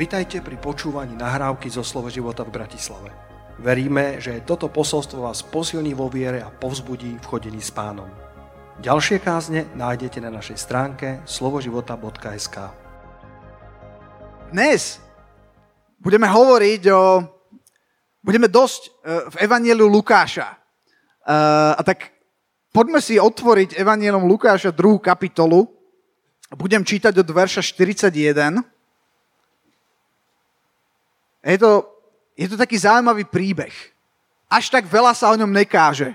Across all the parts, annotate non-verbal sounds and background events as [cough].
Vitajte pri počúvaní nahrávky zo Slovo života v Bratislave. Veríme, že toto posolstvo vás posilní vo viere a povzbudí v chodení s pánom. Ďalšie kázne nájdete na našej stránke slovoživota.sk Dnes budeme hovoriť o... Budeme dosť e, v Evangeliu Lukáša. E, a tak poďme si otvoriť Evangelium Lukáša druhú kapitolu. Budem čítať od verša 41. Je to, je to taký zaujímavý príbeh. Až tak veľa sa o ňom nekáže.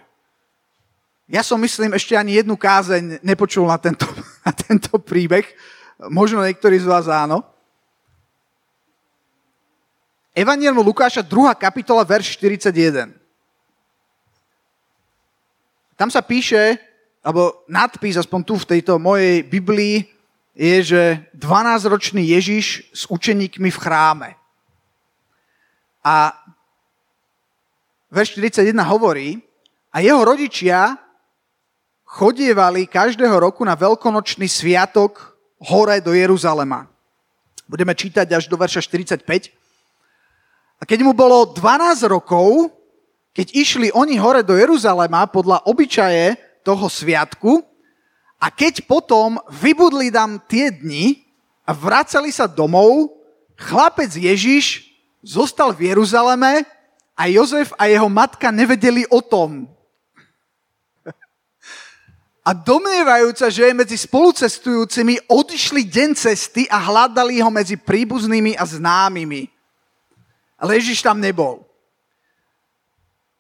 Ja som, myslím, ešte ani jednu kázeň nepočul na tento, [laughs] na tento príbeh. Možno niektorí z vás áno. Evangelium Lukáša, 2. kapitola, verš 41. Tam sa píše, alebo nadpis, aspoň tu v tejto mojej Biblii, je, že 12-ročný Ježiš s učeníkmi v chráme. A verš 41 hovorí, a jeho rodičia chodievali každého roku na veľkonočný sviatok hore do Jeruzalema. Budeme čítať až do verša 45. A keď mu bolo 12 rokov, keď išli oni hore do Jeruzalema podľa obyčaje toho sviatku, a keď potom vybudli tam tie dni a vracali sa domov, chlapec Ježiš zostal v Jeruzaleme a Jozef a jeho matka nevedeli o tom. A domnievajúca, že je medzi spolucestujúcimi, odišli deň cesty a hľadali ho medzi príbuznými a známymi. Ale Ježiš tam nebol.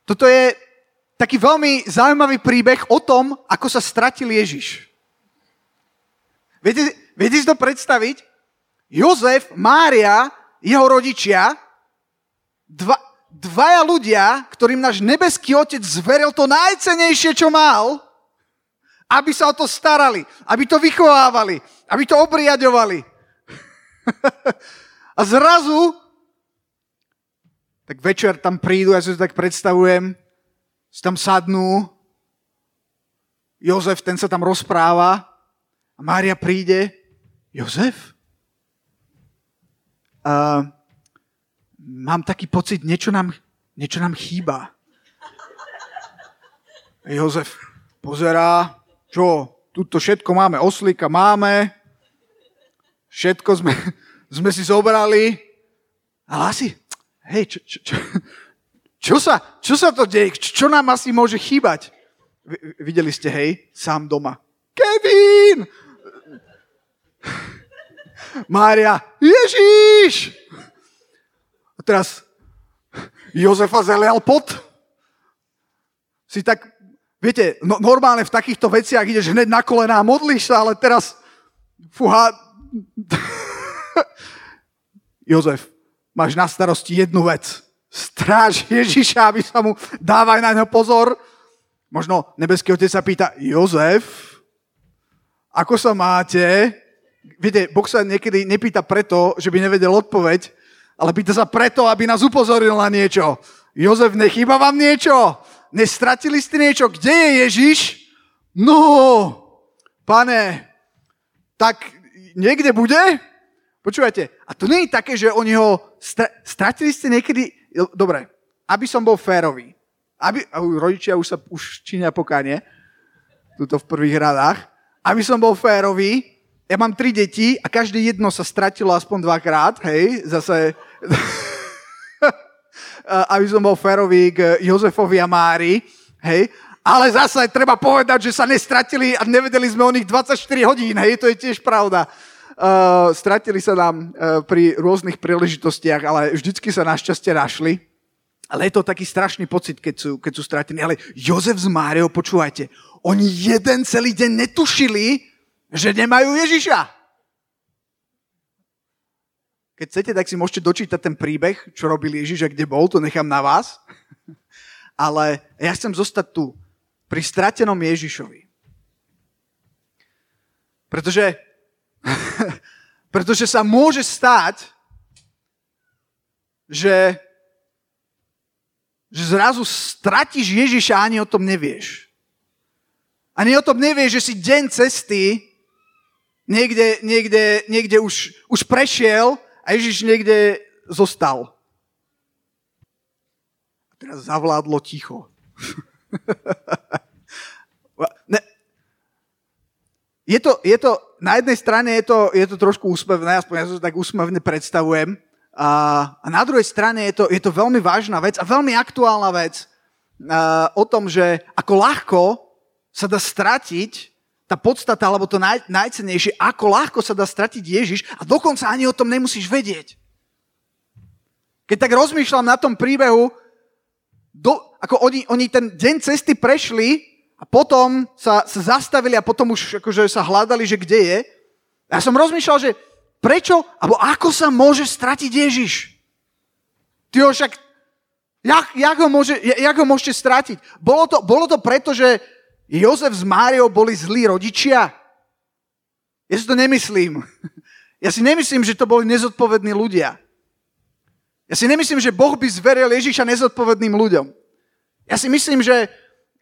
Toto je taký veľmi zaujímavý príbeh o tom, ako sa stratil Ježiš. Viete, viete si to predstaviť? Jozef, Mária, jeho rodičia dva, dvaja ľudia, ktorým náš nebeský otec zveril to najcenejšie, čo mal, aby sa o to starali, aby to vychovávali, aby to obriadovali. [laughs] A zrazu, tak večer tam prídu, ja si to tak predstavujem, si tam sadnú, Jozef, ten sa tam rozpráva a Mária príde, Jozef? Uh, mám taký pocit, niečo nám, niečo nám chýba. Jozef pozerá, čo, tuto všetko máme, oslíka máme, všetko sme, sme si zobrali, ale asi, hej, čo, čo, čo, čo, sa, čo sa to deje, čo nám asi môže chýbať? Videli ste, hej, sám doma. Kevin! Mária, Ježíš! Teraz Jozefa zelial pot. Si tak, viete, no, normálne v takýchto veciach ideš hneď na kolená a modlíš sa, ale teraz, fuha, [laughs] Jozef, máš na starosti jednu vec. Stráž Ježiša, aby sa mu dávaj na ňo pozor. Možno nebeský otec sa pýta, Jozef, ako sa máte? Viete, Boh sa niekedy nepýta preto, že by nevedel odpoveď, ale pýta sa preto, aby nás upozoril na niečo. Jozef, nechýba vám niečo? Nestratili ste niečo? Kde je Ježiš? No, pane, tak niekde bude? Počúvajte, a to nie je také, že oni ho stra- stratili ste niekedy... Dobre, aby som bol férový. Aby, rodičia už sa už činia pokánie, tuto v prvých radách. Aby som bol férový, ja mám tri deti a každé jedno sa stratilo aspoň dvakrát, hej, zase, [laughs] aby som bol férový k Jozefovi a Mári, hej, ale zase treba povedať, že sa nestratili a nevedeli sme o nich 24 hodín, hej, to je tiež pravda. Uh, stratili sa nám uh, pri rôznych príležitostiach, ale vždycky sa našťastie našli. Ale je to taký strašný pocit, keď sú, keď sú stratení. Ale Jozef s Máriou, počúvajte, oni jeden celý deň netušili, že nemajú Ježiša. Keď chcete, tak si môžete dočítať ten príbeh, čo robil Ježiš a kde bol, to nechám na vás. [laughs] Ale ja chcem zostať tu, pri stratenom Ježišovi. Pretože, [laughs] pretože sa môže stať, že, že zrazu stratíš Ježiša a ani o tom nevieš. Ani o tom nevieš, že si deň cesty niekde, niekde, niekde už, už prešiel a Ježiš niekde zostal. A teraz zavládlo ticho. [laughs] ne. Je to, je to, na jednej strane je to, je to trošku úsmevné, aspoň ja to tak úsmevne predstavujem, a, a na druhej strane je to, je to veľmi vážna vec a veľmi aktuálna vec a, o tom, že ako ľahko sa dá stratiť tá podstata, alebo to naj, najcenejšie, ako ľahko sa dá stratiť Ježiš a dokonca ani o tom nemusíš vedieť. Keď tak rozmýšľam na tom príbehu, do, ako oni, oni ten deň cesty prešli a potom sa, sa zastavili a potom už akože sa hľadali, že kde je. Ja som rozmýšľal, že Prečo? Alebo ako sa môže stratiť Ježiš? Ty ho však, jak, jak, ho môže, jak ho môžete stratiť? Bolo to, bolo to preto, že Jozef s Máriou boli zlí rodičia? Ja si to nemyslím. [laughs] Ja si nemyslím, že to boli nezodpovední ľudia. Ja si nemyslím, že Boh by zveril Ježiša nezodpovedným ľuďom. Ja si myslím, že,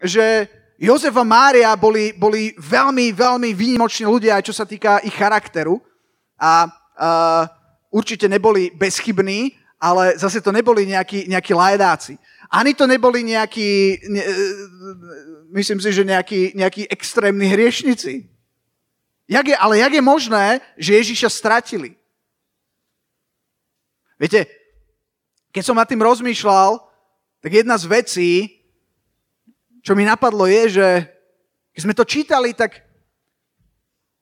že Jozef a Mária boli, boli veľmi, veľmi výnimoční ľudia, aj čo sa týka ich charakteru a uh, určite neboli bezchybní, ale zase to neboli nejakí, nejakí lajedáci. Ani to neboli nejakí, ne, e, myslím si, že nejakí, nejakí extrémni hriešnici. Jak je, ale jak je možné, že Ježiša stratili? Viete, keď som nad tým rozmýšľal, tak jedna z vecí, čo mi napadlo je, že keď sme to čítali, tak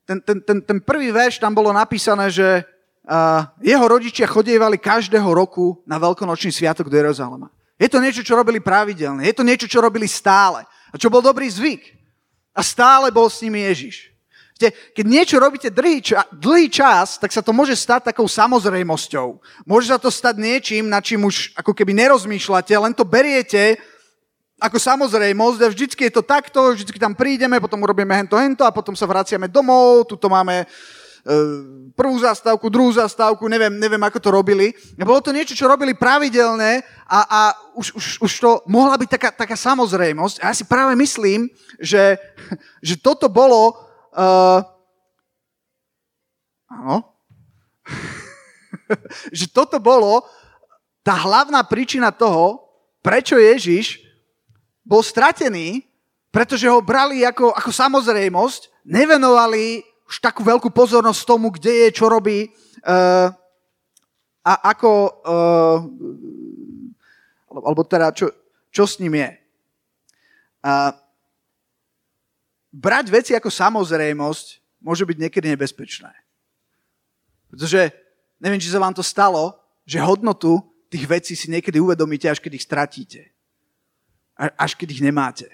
ten, ten, ten, ten prvý verš tam bolo napísané, že uh, jeho rodičia chodievali každého roku na veľkonočný sviatok do Jeruzalema. Je to niečo, čo robili pravidelne. Je to niečo, čo robili stále. A čo bol dobrý zvyk. A stále bol s nimi Ježiš. Keď niečo robíte dlhý, čas, dlhý čas, tak sa to môže stať takou samozrejmosťou. Môže sa to stať niečím, na čím už ako keby nerozmýšľate, len to beriete ako samozrejmosť a vždycky je to takto, vždycky tam prídeme, potom urobíme hento, hento a potom sa vraciame domov, tuto máme e, prvú zastávku, druhú zastávku, neviem, neviem, ako to robili. Bolo to niečo, čo robili pravidelne a, a už, už, už to mohla byť taká, taká samozrejmosť. A ja si práve myslím, že, že toto bolo... Uh, áno. [laughs] že toto bolo tá hlavná príčina toho, prečo Ježiš bol stratený, pretože ho brali ako, ako samozrejmosť, nevenovali takú veľkú pozornosť tomu, kde je, čo robí uh, a ako, uh, alebo teda čo, čo s ním je. Uh, brať veci ako samozrejmosť môže byť niekedy nebezpečné. Pretože, neviem, či sa vám to stalo, že hodnotu tých vecí si niekedy uvedomíte, až keď ich stratíte až keď ich nemáte.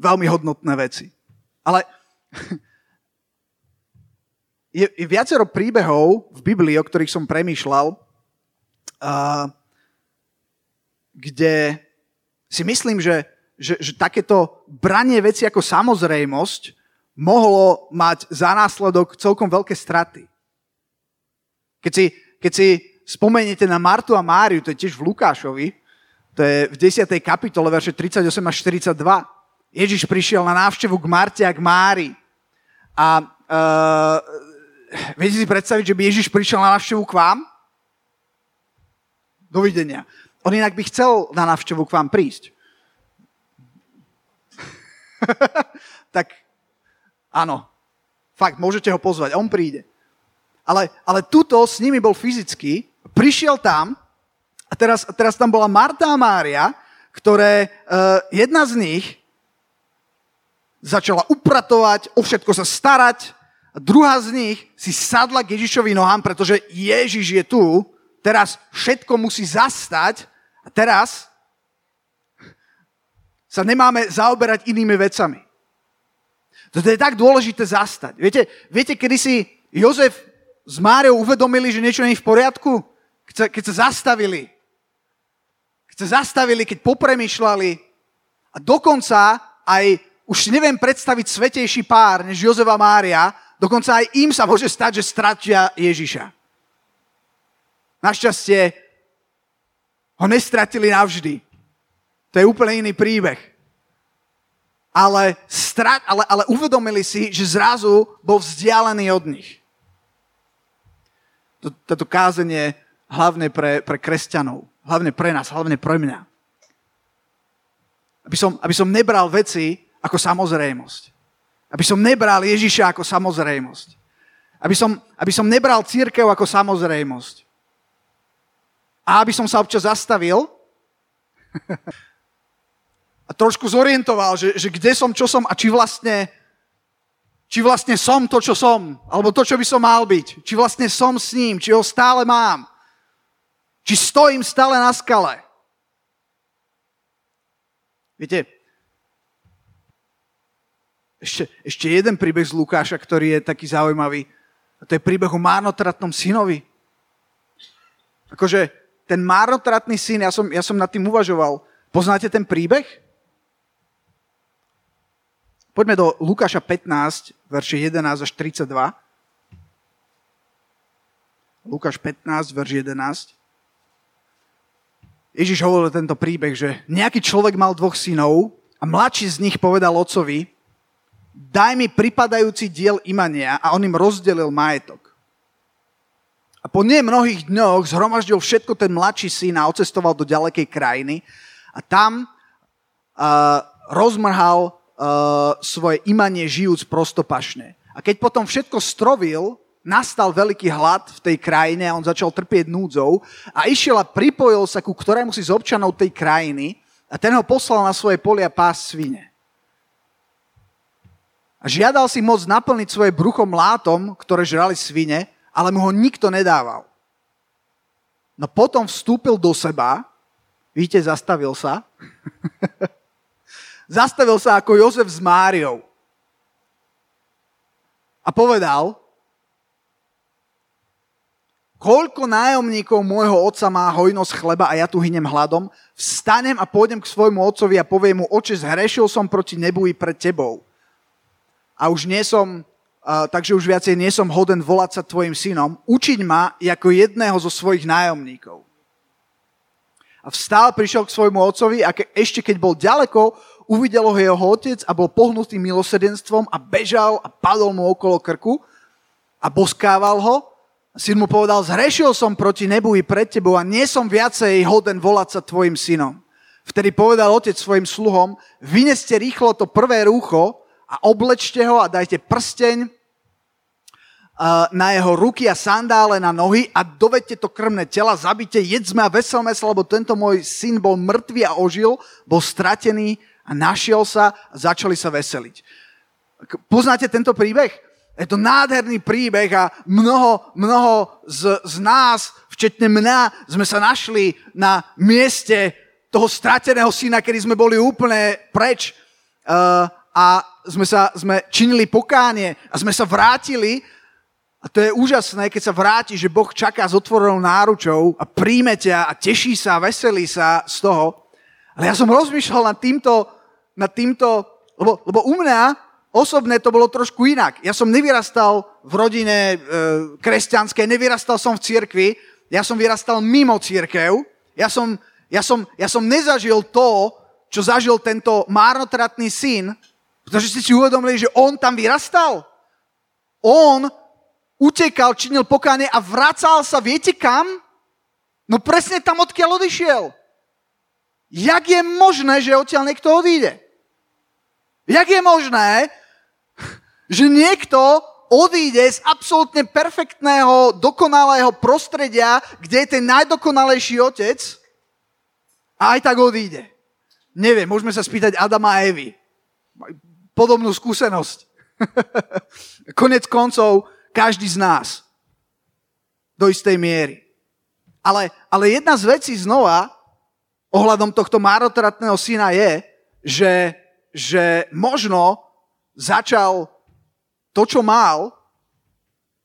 Veľmi hodnotné veci. Ale [laughs] je, je viacero príbehov v Biblii, o ktorých som premýšľal, uh, kde si myslím, že, že, že takéto branie veci ako samozrejmosť mohlo mať za následok celkom veľké straty. Keď si, keď si spomeniete na Martu a Máriu, to je tiež v Lukášovi, to je v 10. kapitole, verše 38 až 42. Ježiš prišiel na návštevu k Marte a k Mári. A uh, viete si predstaviť, že by Ježiš prišiel na návštevu k vám? Dovidenia. On inak by chcel na návštevu k vám prísť. [laughs] tak áno, fakt, môžete ho pozvať, on príde. Ale, ale tuto s nimi bol fyzicky, prišiel tam a teraz, teraz tam bola Marta a Mária, ktoré uh, jedna z nich začala upratovať, o všetko sa starať a druhá z nich si sadla k Ježišovi nohám, pretože Ježiš je tu, teraz všetko musí zastať a teraz sa nemáme zaoberať inými vecami. Toto je tak dôležité zastať. Viete, viete kedy si Jozef s Máriou uvedomili, že niečo nie je v poriadku? Keď sa, keď sa zastavili sa zastavili, keď popremýšľali a dokonca aj, už neviem predstaviť svetejší pár než Jozefa Mária, dokonca aj im sa môže stať, že stratia Ježiša. Našťastie ho nestratili navždy. To je úplne iný príbeh. Ale, strat, ale, ale uvedomili si, že zrazu bol vzdialený od nich. Toto kázenie hlavne pre, pre kresťanov. Hlavne pre nás, hlavne pre mňa. Aby som, aby som nebral veci ako samozrejmosť. Aby som nebral Ježiša ako samozrejmosť. Aby som, aby som nebral církev ako samozrejmosť. A aby som sa občas zastavil [laughs] a trošku zorientoval, že, že kde som, čo som a či vlastne, či vlastne som to, čo som, alebo to, čo by som mal byť. Či vlastne som s ním, či ho stále mám. Či stojím stále na skale. Viete, ešte, ešte jeden príbeh z Lukáša, ktorý je taký zaujímavý. A to je príbeh o márnotratnom synovi. Akože ten márnotratný syn, ja som, ja som nad tým uvažoval. Poznáte ten príbeh? Poďme do Lukáša 15, verše 11 až 32. Lukáš 15, verš 11. Ježiš hovoril tento príbeh, že nejaký človek mal dvoch synov a mladší z nich povedal otcovi, daj mi pripadajúci diel imania a on im rozdelil majetok. A po nie mnohých dňoch zhromaždil všetko ten mladší syn a ocestoval do ďalekej krajiny a tam uh, rozmrhal uh, svoje imanie žijúc prostopašne. A keď potom všetko strovil, nastal veľký hlad v tej krajine a on začal trpieť núdzou a išiel a pripojil sa ku ktorému si z občanov tej krajiny a ten ho poslal na svoje polia pás svine. A žiadal si moc naplniť svoje brucho mlátom, ktoré žrali svine, ale mu ho nikto nedával. No potom vstúpil do seba, vidíte, zastavil sa, [laughs] Zastavil sa ako Jozef s Máriou. A povedal, koľko nájomníkov môjho otca má hojnosť chleba a ja tu hynem hladom, vstanem a pôjdem k svojmu otcovi a poviem mu, oče, zhrešil som proti nebu i pred tebou. A už nie som, takže už viacej nie som hoden volať sa tvojim synom, učiť ma ako jedného zo svojich nájomníkov. A vstal, prišiel k svojmu otcovi a ke, ešte keď bol ďaleko, uvidel ho jeho otec a bol pohnutý milosedenstvom a bežal a padol mu okolo krku a boskával ho. Syn mu povedal, zhrešil som proti nebu i pred tebou a nie som viacej hoden volať sa tvojim synom. Vtedy povedal otec svojim sluhom, vyneste rýchlo to prvé rúcho a oblečte ho a dajte prsteň na jeho ruky a sandále na nohy a dovedte to krmné tela, zabite, jedzme a veselme sa, lebo tento môj syn bol mŕtvý a ožil, bol stratený a našiel sa a začali sa veseliť. Poznáte tento príbeh? Je to nádherný príbeh a mnoho, mnoho z, z nás, včetne mňa, sme sa našli na mieste toho strateného syna, kedy sme boli úplne preč uh, a sme, sa, sme činili pokánie a sme sa vrátili a to je úžasné, keď sa vráti, že Boh čaká s otvorenou náručou a príjme ťa a teší sa, veselí sa z toho. Ale ja som rozmýšľal nad týmto, nad týmto lebo, lebo u mňa osobne to bolo trošku inak. Ja som nevyrastal v rodine e, kresťanskej, nevyrastal som v cirkvi, ja som vyrastal mimo církev, ja som, ja, som, ja som nezažil to, čo zažil tento márnotratný syn, pretože ste si uvedomili, že on tam vyrastal. On utekal, činil pokánie a vracal sa, viete kam? No presne tam, odkiaľ odišiel. Jak je možné, že odtiaľ niekto odíde? Jak je možné, že niekto odíde z absolútne perfektného, dokonalého prostredia, kde je ten najdokonalejší otec a aj tak odíde. Neviem, môžeme sa spýtať Adama a Evy. Podobnú skúsenosť. [laughs] Konec koncov, každý z nás. Do istej miery. Ale, ale jedna z vecí znova, ohľadom tohto márotratného syna je, že, že možno začal to, čo mal,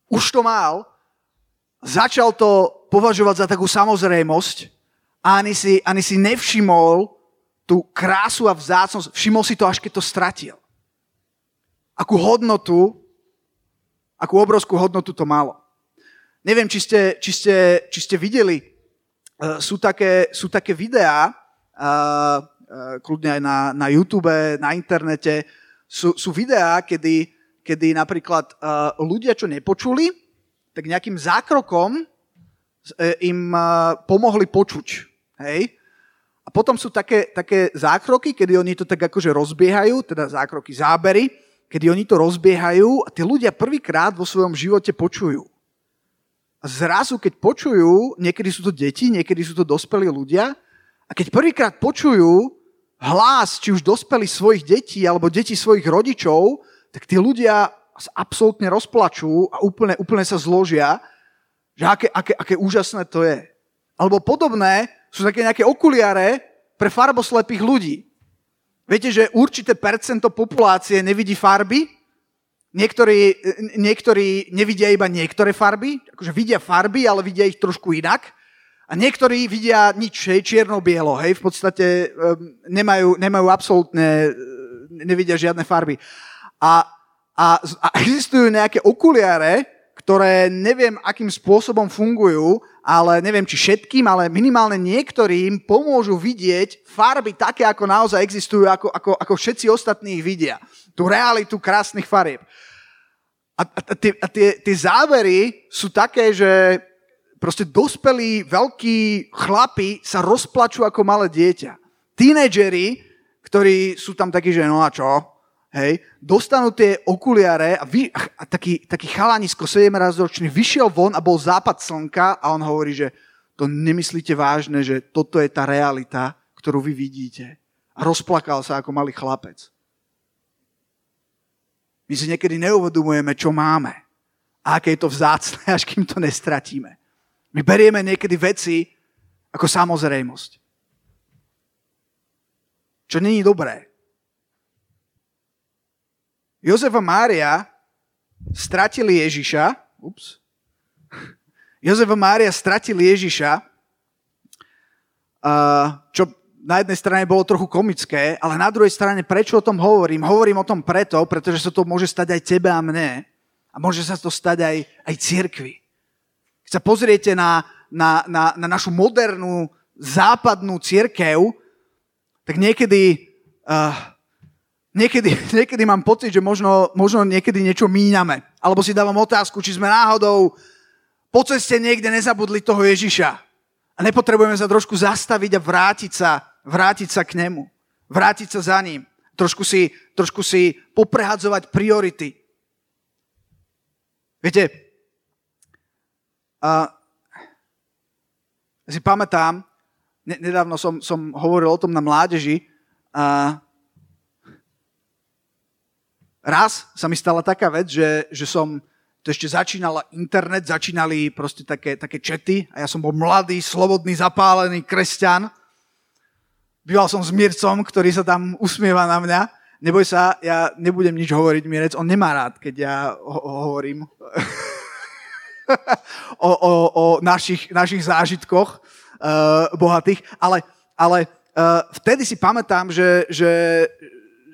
už to mal, začal to považovať za takú samozrejmosť a ani si, ani si nevšimol tú krásu a vzácnosť, všimol si to, až keď to stratil. Akú hodnotu, akú obrovskú hodnotu to malo. Neviem, či ste, či ste, či ste videli Eh, sú také, sú také videá, uh, kľudne aj na, na YouTube, na internete, sú, sú videá, kedy, kedy napríklad ľudia, čo nepočuli, tak nejakým zákrokom im pomohli počuť. Hej? A potom sú také, také zákroky, kedy oni to tak akože rozbiehajú, teda zákroky, zábery, kedy oni to rozbiehajú a tí ľudia prvýkrát vo svojom živote počujú. A zrazu, keď počujú, niekedy sú to deti, niekedy sú to dospelí ľudia, a keď prvýkrát počujú hlas, či už dospelí svojich detí, alebo detí svojich rodičov, tak tí ľudia sa absolútne rozplačú a úplne, úplne sa zložia, že aké, aké, aké úžasné to je. Alebo podobné sú také nejaké okuliare pre farboslepých ľudí. Viete, že určité percento populácie nevidí farby, niektorí, niektorí nevidia iba niektoré farby, akože vidia farby, ale vidia ich trošku inak. A niektorí vidia nič, hej, čierno-bielo, hej, v podstate um, nemajú, nemajú absolútne, nevidia žiadne farby. A a, a existujú nejaké okuliare, ktoré neviem, akým spôsobom fungujú, ale neviem, či všetkým, ale minimálne niektorým pomôžu vidieť farby také, ako naozaj existujú, ako, ako, ako všetci ostatní ich vidia. Tú realitu krásnych farieb. A, a, tie, a tie, tie závery sú také, že proste dospelí, veľkí chlapi sa rozplačú ako malé dieťa. Tínedžeri, ktorí sú tam takí, že no a čo, hej, dostanú tie okuliare a, vy, a taký, taký chalanisko 7 ročný vyšiel von a bol západ slnka a on hovorí, že to nemyslíte vážne, že toto je tá realita, ktorú vy vidíte. A rozplakal sa ako malý chlapec. My si niekedy neuvedomujeme, čo máme. A aké je to vzácne, [laughs] až kým to nestratíme. My berieme niekedy veci ako samozrejmosť. Čo není dobré. Jozef a Mária stratili Ježiša. Ups. Jozef a Mária stratili Ježiša, čo na jednej strane bolo trochu komické, ale na druhej strane prečo o tom hovorím? Hovorím o tom preto, pretože sa to môže stať aj tebe a mne. A môže sa to stať aj, aj cirkvi. Keď sa pozriete na, na, na, na našu modernú západnú církev, tak niekedy uh, niekedy, niekedy mám pocit, že možno, možno niekedy niečo míňame. Alebo si dávam otázku, či sme náhodou po ceste niekde nezabudli toho Ježiša. A nepotrebujeme sa trošku zastaviť a vrátiť sa, vrátiť sa k nemu. Vrátiť sa za ním. Trošku si, trošku si poprehadzovať priority. Viete, a si pamätám, nedávno som, som hovoril o tom na mládeži, a raz sa mi stala taká vec, že, že som, to ešte začínal internet, začínali proste také, také čety a ja som bol mladý, slobodný, zapálený kresťan. Býval som s Mircom, ktorý sa tam usmieva na mňa. Neboj sa, ja nebudem nič hovoriť, Mirec, on nemá rád, keď ja ho- hovorím [laughs] o, o, o našich, našich zážitkoch uh, bohatých, ale, ale uh, vtedy si pamätám, že, že,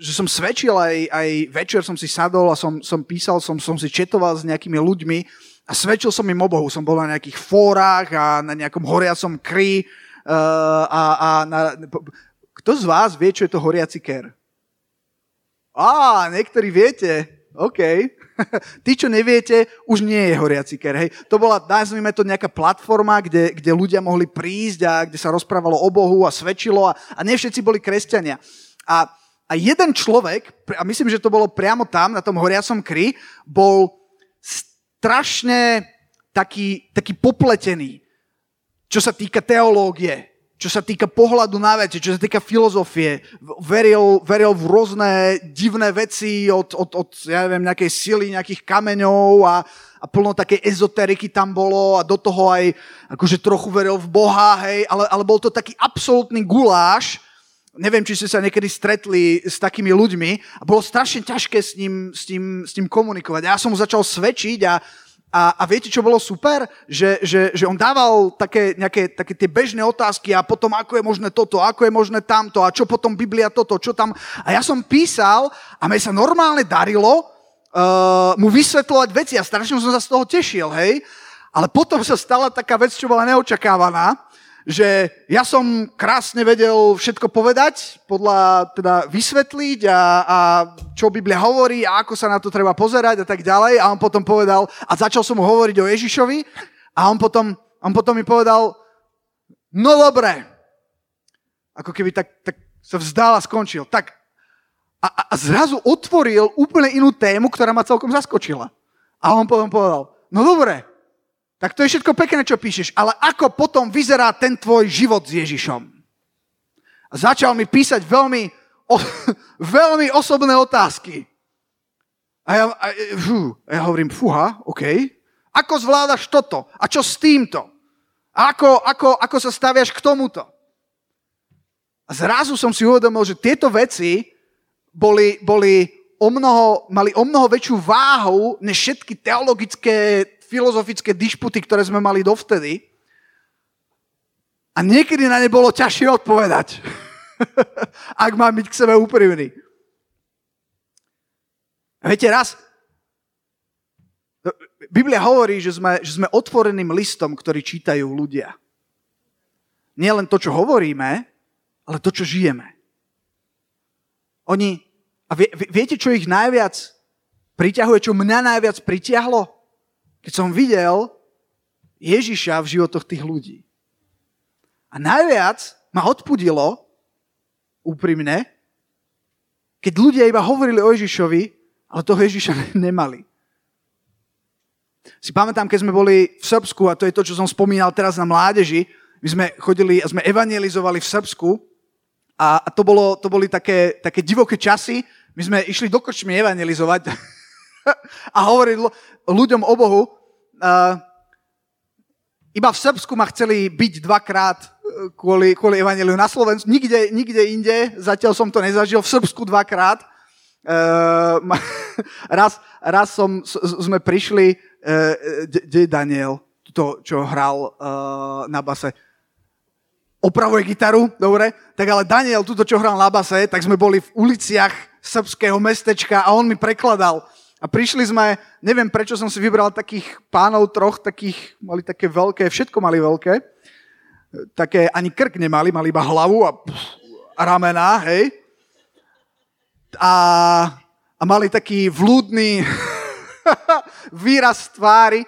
že som svedčil aj, aj večer som si sadol a som, som písal, som, som si četoval s nejakými ľuďmi a svedčil som im o Bohu. Som bol na nejakých fórach a na nejakom horiacom kry uh, a, a na, kto z vás vie, čo je to horiaci ker? Á, niektorí viete. OK. [laughs] Tí, čo neviete, už nie je horiaci ker. Hej. To bola, nazvime to nejaká platforma, kde, kde ľudia mohli prísť a kde sa rozprávalo o Bohu a svedčilo a, a nie všetci boli kresťania. A a jeden človek, a myslím, že to bolo priamo tam, na tom horiacom kry, bol strašne taký, taký popletený, čo sa týka teológie, čo sa týka pohľadu na veci, čo sa týka filozofie. Veril, veril v rôzne divné veci od, od, od ja neviem, nejakej sily, nejakých kameňov a, a plno takej ezoteriky tam bolo a do toho aj akože trochu veril v Boha, hej, ale, ale bol to taký absolútny guláš, Neviem, či ste sa niekedy stretli s takými ľuďmi a bolo strašne ťažké s ním, s ním, s ním komunikovať. Ja som mu začal svedčiť a, a, a viete, čo bolo super? Že, že, že on dával také, nejaké, také tie bežné otázky a potom ako je možné toto, ako je možné tamto a čo potom Biblia toto, čo tam. A ja som písal a mne sa normálne darilo uh, mu vysvetľovať veci a strašne som sa z toho tešil, hej. Ale potom sa stala taká vec, čo bola neočakávaná, že ja som krásne vedel všetko povedať, podľa teda vysvetliť a, a čo Biblia hovorí a ako sa na to treba pozerať a tak ďalej. A on potom povedal, a začal som mu hovoriť o Ježišovi a on potom, on potom mi povedal, no dobre. Ako keby tak, tak sa vzdal a skončil. Tak a, a zrazu otvoril úplne inú tému, ktorá ma celkom zaskočila. A on potom povedal, no dobre, tak to je všetko pekné, čo píšeš, ale ako potom vyzerá ten tvoj život s Ježišom? A začal mi písať veľmi, o, [laughs] veľmi osobné otázky. A ja, a, fú, a ja hovorím, fúha, OK. Ako zvládaš toto? A čo s týmto? A ako, ako, ako sa staviaš k tomuto? A zrazu som si uvedomil, že tieto veci boli, boli o mnoho, mali o mnoho väčšiu váhu než všetky teologické filozofické dišputy, ktoré sme mali dovtedy. A niekedy na ne bolo ťažšie odpovedať. [laughs] Ak mám byť k sebe úprimný. Viete, raz Biblia hovorí, že sme, že sme otvoreným listom, ktorý čítajú ľudia. Nie len to, čo hovoríme, ale to, čo žijeme. Oni, a vie, viete, čo ich najviac priťahuje, čo mňa najviac pritiahlo? Keď som videl Ježiša v životoch tých ľudí. A najviac ma odpudilo, úprimne, keď ľudia iba hovorili o Ježišovi, ale toho Ježiša nemali. Si pamätám, keď sme boli v Srbsku, a to je to, čo som spomínal teraz na mládeži, my sme chodili a sme evangelizovali v Srbsku a to, bolo, to boli také, také divoké časy. My sme išli do krčmy evangelizovať [laughs] [laughs] a hovoril ľuďom o Bohu. Uh, iba v Srbsku ma chceli byť dvakrát e, kvôli, kvôli evaneliu na Slovensku. Nikde, nikde inde, zatiaľ som to nezažil, v Srbsku dvakrát. Uh, [laughs] raz, raz som, sme prišli, kde je Daniel, to, čo hral na base, opravuje gitaru, dobre, tak ale Daniel, tuto, čo hral na base, tak sme boli v uliciach srbského mestečka a on mi prekladal a prišli sme, neviem prečo som si vybral takých pánov troch, takých, mali také veľké, všetko mali veľké. Také ani krk nemali, mali iba hlavu a, a ramená, hej. A, a mali taký vlúdny [laughs] výraz tvári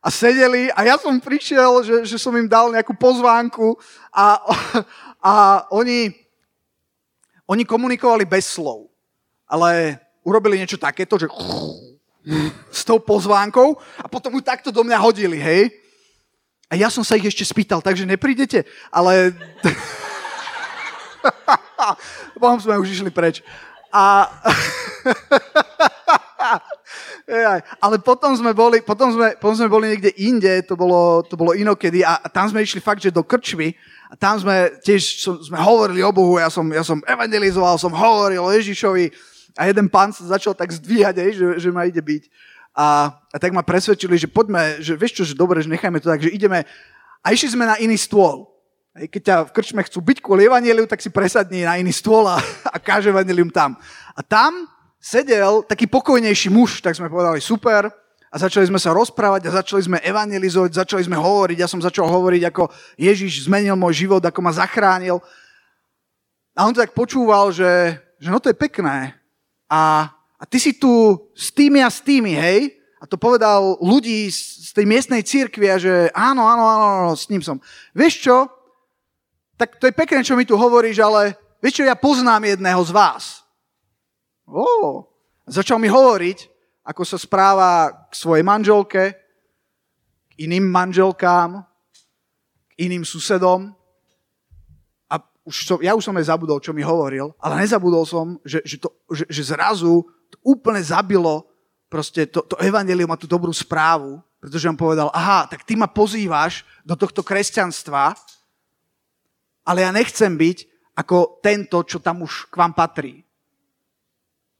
a sedeli a ja som prišiel, že, že som im dal nejakú pozvánku a, [laughs] a oni, oni komunikovali bez slov. Ale urobili niečo takéto, že s tou pozvánkou a potom ju takto do mňa hodili, hej. A ja som sa ich ešte spýtal, takže neprídete, ale... [laughs] potom sme už išli preč. A... [laughs] ale potom sme boli, potom sme, potom sme boli niekde inde, to bolo, to bolo inokedy a, tam sme išli fakt, že do krčmy a tam sme tiež som, sme hovorili o Bohu, ja som, ja som evangelizoval, som hovoril o Ježišovi, a jeden pán sa začal tak zdvíhať, aj, že, že ma ide byť. A, a tak ma presvedčili, že poďme, že vieš čo, že dobre, že nechajme to tak, že ideme. A išli sme na iný stôl. Aj keď ťa v krčme chcú byť kvôli evaneliu, tak si presadni na iný stôl a, a káže evanelium tam. A tam sedel taký pokojnejší muž, tak sme povedali super, a začali sme sa rozprávať a začali sme evangelizovať, začali sme hovoriť. Ja som začal hovoriť, ako Ježiš zmenil môj život, ako ma zachránil. A on tak počúval, že, že no to je pekné, a, a ty si tu s tými a s tými, hej? A to povedal ľudí z, z tej miestnej církvy a že áno, áno, áno, áno, s ním som. Vieš čo? Tak to je pekné, čo mi tu hovoríš, ale vieš čo, ja poznám jedného z vás. Ó, začal mi hovoriť, ako sa správa k svojej manželke, k iným manželkám, k iným susedom už som, ja už som aj zabudol, čo mi hovoril, ale nezabudol som, že, že, to, že, že zrazu to úplne zabilo proste to, to evanelium a tú dobrú správu, pretože on povedal, aha, tak ty ma pozývaš do tohto kresťanstva, ale ja nechcem byť ako tento, čo tam už k vám patrí.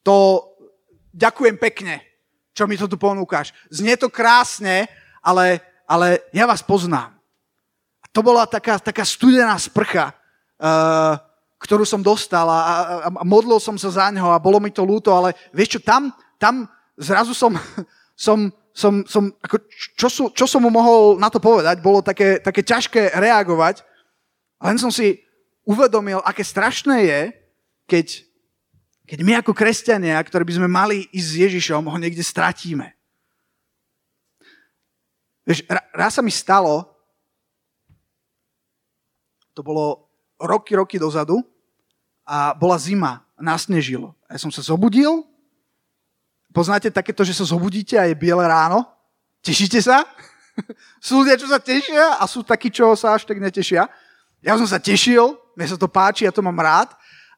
To ďakujem pekne, čo mi to tu ponúkaš. Znie to krásne, ale, ale ja vás poznám. A to bola taká, taká studená sprcha, ktorú som dostal a, a, a modlil som sa za ňo a bolo mi to ľúto, ale vieš čo, tam, tam zrazu som, [laughs] som, som, som ako, čo, sú, čo som mu mohol na to povedať, bolo také, také ťažké reagovať, len som si uvedomil, aké strašné je, keď, keď my ako kresťania, ktorí by sme mali ísť s Ježišom, ho niekde stratíme. Vieš, raz sa mi stalo, to bolo roky, roky dozadu a bola zima, nasnežilo. Ja som sa zobudil, poznáte takéto, že sa zobudíte a je biele ráno? Tešíte sa? [laughs] sú ľudia, čo sa tešia a sú takí, čo sa až tak netešia. Ja som sa tešil, mne sa to páči, ja to mám rád,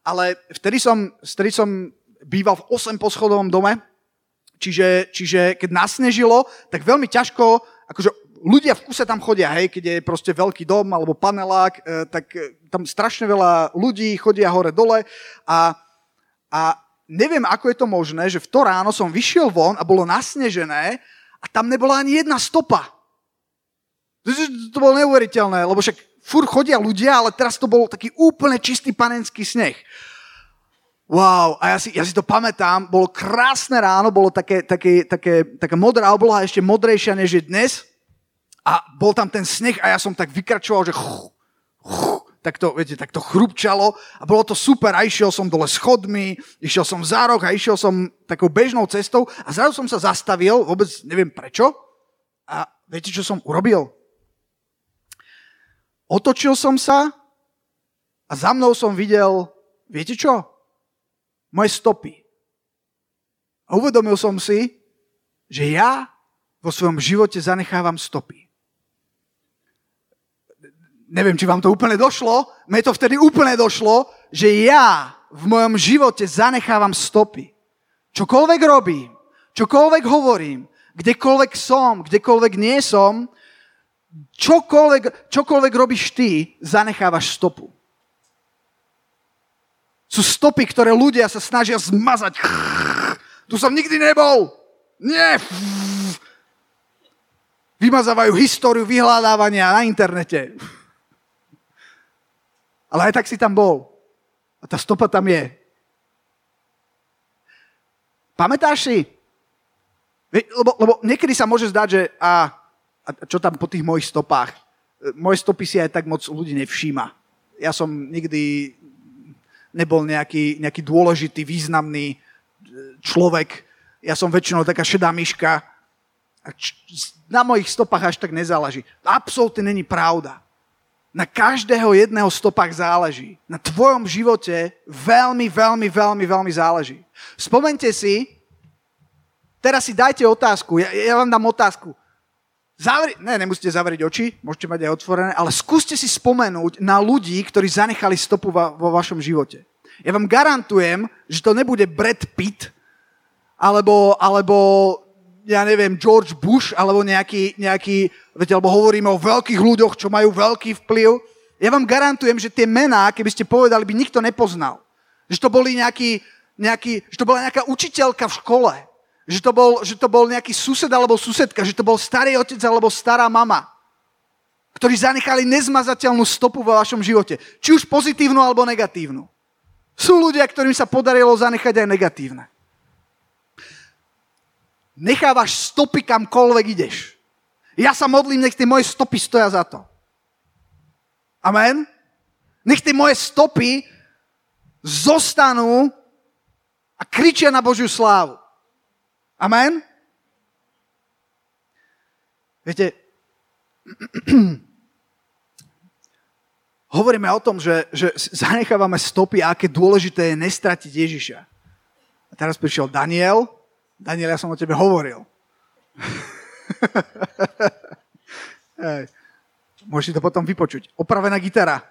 ale vtedy som, vtedy som býval v 8 poschodovom dome, čiže, čiže keď nasnežilo, tak veľmi ťažko, akože ľudia v kuse tam chodia, hej, keď je proste veľký dom alebo panelák, e, tak e, tam strašne veľa ľudí chodia hore-dole a, a neviem, ako je to možné, že v to ráno som vyšiel von a bolo nasnežené a tam nebola ani jedna stopa. To, to bolo neuveriteľné, lebo však fur chodia ľudia, ale teraz to bol taký úplne čistý panenský sneh. Wow, a ja si, ja si to pamätám, bolo krásne ráno, bolo také, také, také, taká modrá obloha, ešte modrejšia než je dnes. A bol tam ten sneh a ja som tak vykračoval, že chuch, chuch, tak to, viete, tak to chrupčalo a bolo to super a išiel som dole schodmi, išiel som za rok a išiel som takou bežnou cestou a zrazu som sa zastavil, vôbec neviem prečo. A viete, čo som urobil? Otočil som sa a za mnou som videl, viete čo? Moje stopy. A uvedomil som si, že ja vo svojom živote zanechávam stopy. Neviem, či vám to úplne došlo. Mne to vtedy úplne došlo, že ja v mojom živote zanechávam stopy. Čokoľvek robím, čokoľvek hovorím, kdekoľvek som, kdekoľvek nie som, čokoľvek, čokoľvek robíš ty, zanechávaš stopu. Sú stopy, ktoré ľudia sa snažia zmazať. Tu som nikdy nebol. Nie. Vymazávajú históriu vyhľadávania na internete. Ale aj tak si tam bol. A tá stopa tam je. Pamätáš si? Lebo, lebo niekedy sa môže zdať, že a a čo tam po tých mojich stopách? Moje stopy si aj tak moc ľudí nevšíma. Ja som nikdy nebol nejaký, nejaký dôležitý, významný e, človek. Ja som väčšinou taká šedá myška. Na mojich stopách až tak nezáleží. Absolútne není pravda. Na každého jedného stopách záleží. Na tvojom živote veľmi, veľmi, veľmi, veľmi záleží. Spomente si, teraz si dajte otázku, ja, ja vám dám otázku. Zavri... Ne, nemusíte zavrieť oči, môžete mať aj otvorené, ale skúste si spomenúť na ľudí, ktorí zanechali stopu vo, vo vašom živote. Ja vám garantujem, že to nebude Brad Pitt, alebo, alebo ja neviem, George Bush, alebo nejaký, nejaký viete, alebo hovoríme o veľkých ľuďoch, čo majú veľký vplyv. Ja vám garantujem, že tie mená, keby ste povedali, by nikto nepoznal. Že to boli nejaký, nejaký, že to bola nejaká učiteľka v škole že to, bol, že to bol nejaký sused alebo susedka, že to bol starý otec alebo stará mama, ktorí zanechali nezmazateľnú stopu vo vašom živote. Či už pozitívnu alebo negatívnu. Sú ľudia, ktorým sa podarilo zanechať aj negatívne. Nechávaš stopy kamkoľvek ideš. Ja sa modlím, nech tie moje stopy stoja za to. Amen? Nech tie moje stopy zostanú a kričia na Božiu slávu. Amen? Viete, [clears throat] hovoríme o tom, že, že zanechávame stopy a aké dôležité je nestratiť Ježiša. A teraz prišiel Daniel. Daniel, ja som o tebe hovoril. [laughs] Môžete to potom vypočuť. Opravená gitara.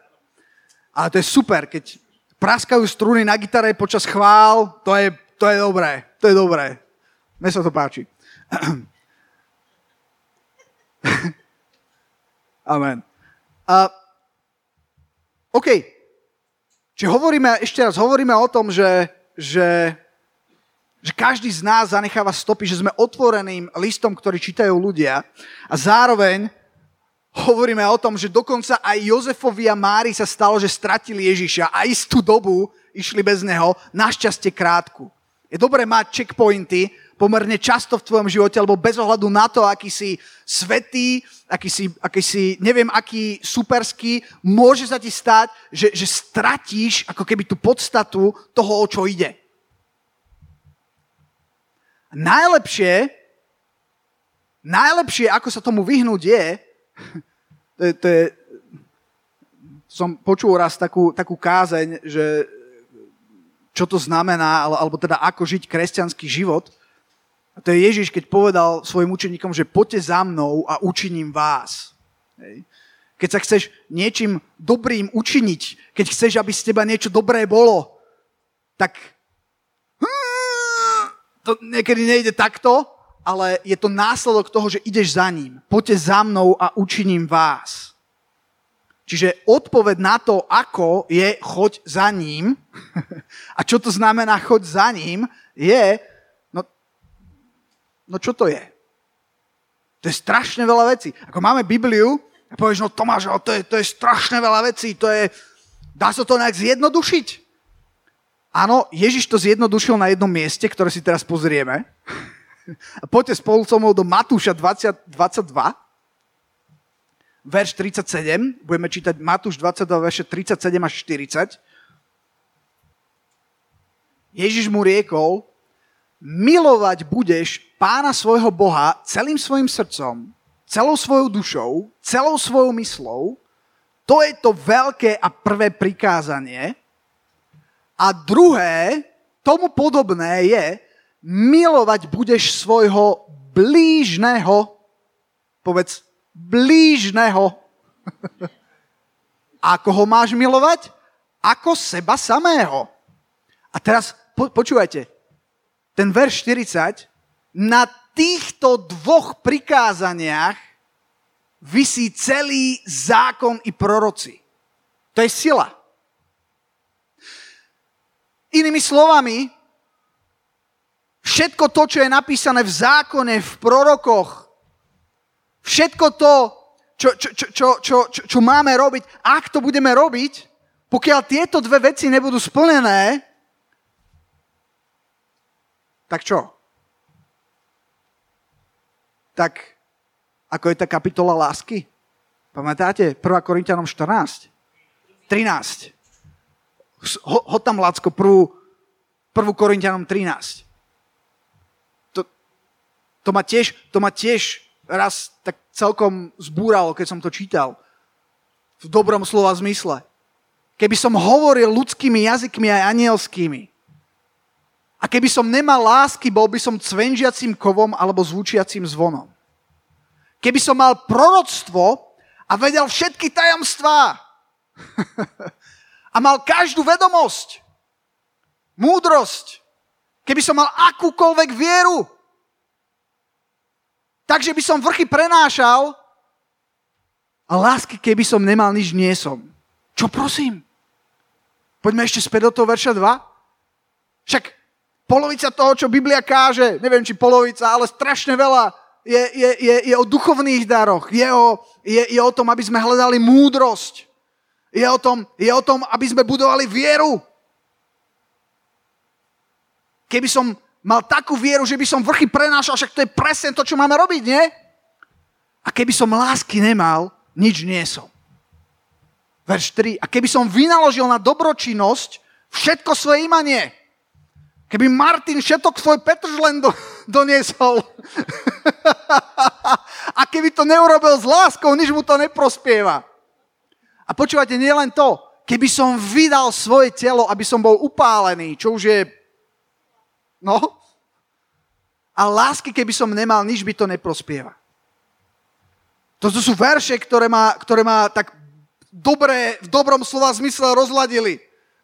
Ale to je super, keď praskajú struny na gitare počas chvál, to je, to je dobré. To je dobré. Mne sa to páči. [clears throat] Amen. Uh, OK. Čiže hovoríme, ešte raz, hovoríme o tom, že, že, že každý z nás zanecháva stopy, že sme otvoreným listom, ktorý čítajú ľudia a zároveň hovoríme o tom, že dokonca aj Jozefovi a Mári sa stalo, že stratili Ježiša a istú dobu išli bez neho, našťastie krátku. Je dobré mať checkpointy, pomerne často v tvojom živote, alebo bez ohľadu na to, aký si svetý, aký si, aký si neviem, aký superský, môže sa ti stať, že, že stratíš ako keby tú podstatu toho, o čo ide. Najlepšie, najlepšie, ako sa tomu vyhnúť je, [laughs] to je, to je som počul raz takú, takú kázeň, že čo to znamená, alebo teda ako žiť kresťanský život. A to je Ježiš, keď povedal svojim učeníkom, že poďte za mnou a učiním vás. Keď sa chceš niečím dobrým učiniť, keď chceš, aby z teba niečo dobré bolo, tak to niekedy nejde takto, ale je to následok toho, že ideš za ním. Poďte za mnou a učiním vás. Čiže odpoveď na to, ako je choď za ním [laughs] a čo to znamená choď za ním, je, no, no čo to je? To je strašne veľa vecí. Ako máme Bibliu a povieš, no Tomáš, to je, to je strašne veľa vecí, to je, dá sa to nejak zjednodušiť? Áno, Ježiš to zjednodušil na jednom mieste, ktoré si teraz pozrieme. Poďte spolu so mnou do Matúša 20, 22 verš 37, budeme čítať Matúš 22, verše 37 až 40. Ježiš mu riekol, milovať budeš pána svojho Boha celým svojim srdcom, celou svojou dušou, celou svojou myslou. To je to veľké a prvé prikázanie. A druhé, tomu podobné je, milovať budeš svojho blížneho, povedz, blížneho. [laughs] Ako ho máš milovať? Ako seba samého. A teraz po, počúvajte, ten verš 40, na týchto dvoch prikázaniach vysí celý zákon i proroci. To je sila. Inými slovami, všetko to, čo je napísané v zákone, v prorokoch, Všetko to, čo, čo, čo, čo, čo, čo, čo máme robiť, ak to budeme robiť, pokiaľ tieto dve veci nebudú splnené, tak čo? Tak ako je tá kapitola lásky? Pamätáte? 1. Korintianom 14. 13. Ho, ho tam, Lacko, 1. Korintianom 13. To, to, ma tiež, to ma tiež raz tak celkom zbúralo, keď som to čítal. V dobrom slova zmysle. Keby som hovoril ľudskými jazykmi aj anielskými. A keby som nemal lásky, bol by som cvenžiacím kovom alebo zvučiacím zvonom. Keby som mal proroctvo a vedel všetky tajomstvá [laughs] a mal každú vedomosť, múdrosť, keby som mal akúkoľvek vieru, Takže by som vrchy prenášal a lásky, keby som nemal, nič nie som. Čo prosím? Poďme ešte späť do toho verša 2. Však polovica toho, čo Biblia káže, neviem či polovica, ale strašne veľa, je, je, je, je o duchovných daroch. Je o, je, je o tom, aby sme hľadali múdrosť. Je o, tom, je o tom, aby sme budovali vieru. Keby som mal takú vieru, že by som vrchy prenášal, však to je presne to, čo máme robiť, nie? A keby som lásky nemal, nič nie som. Verš 3. A keby som vynaložil na dobročinnosť všetko svoje imanie, keby Martin všetok svoj Petržlen do, [laughs] doniesol [laughs] a keby to neurobil s láskou, nič mu to neprospieva. A počúvate, nie len to, keby som vydal svoje telo, aby som bol upálený, čo už je No. A lásky, keby som nemal, nič by to neprospieva. Toto sú verše, ktoré ma, ktoré ma tak dobre, v dobrom slova zmysle rozladili.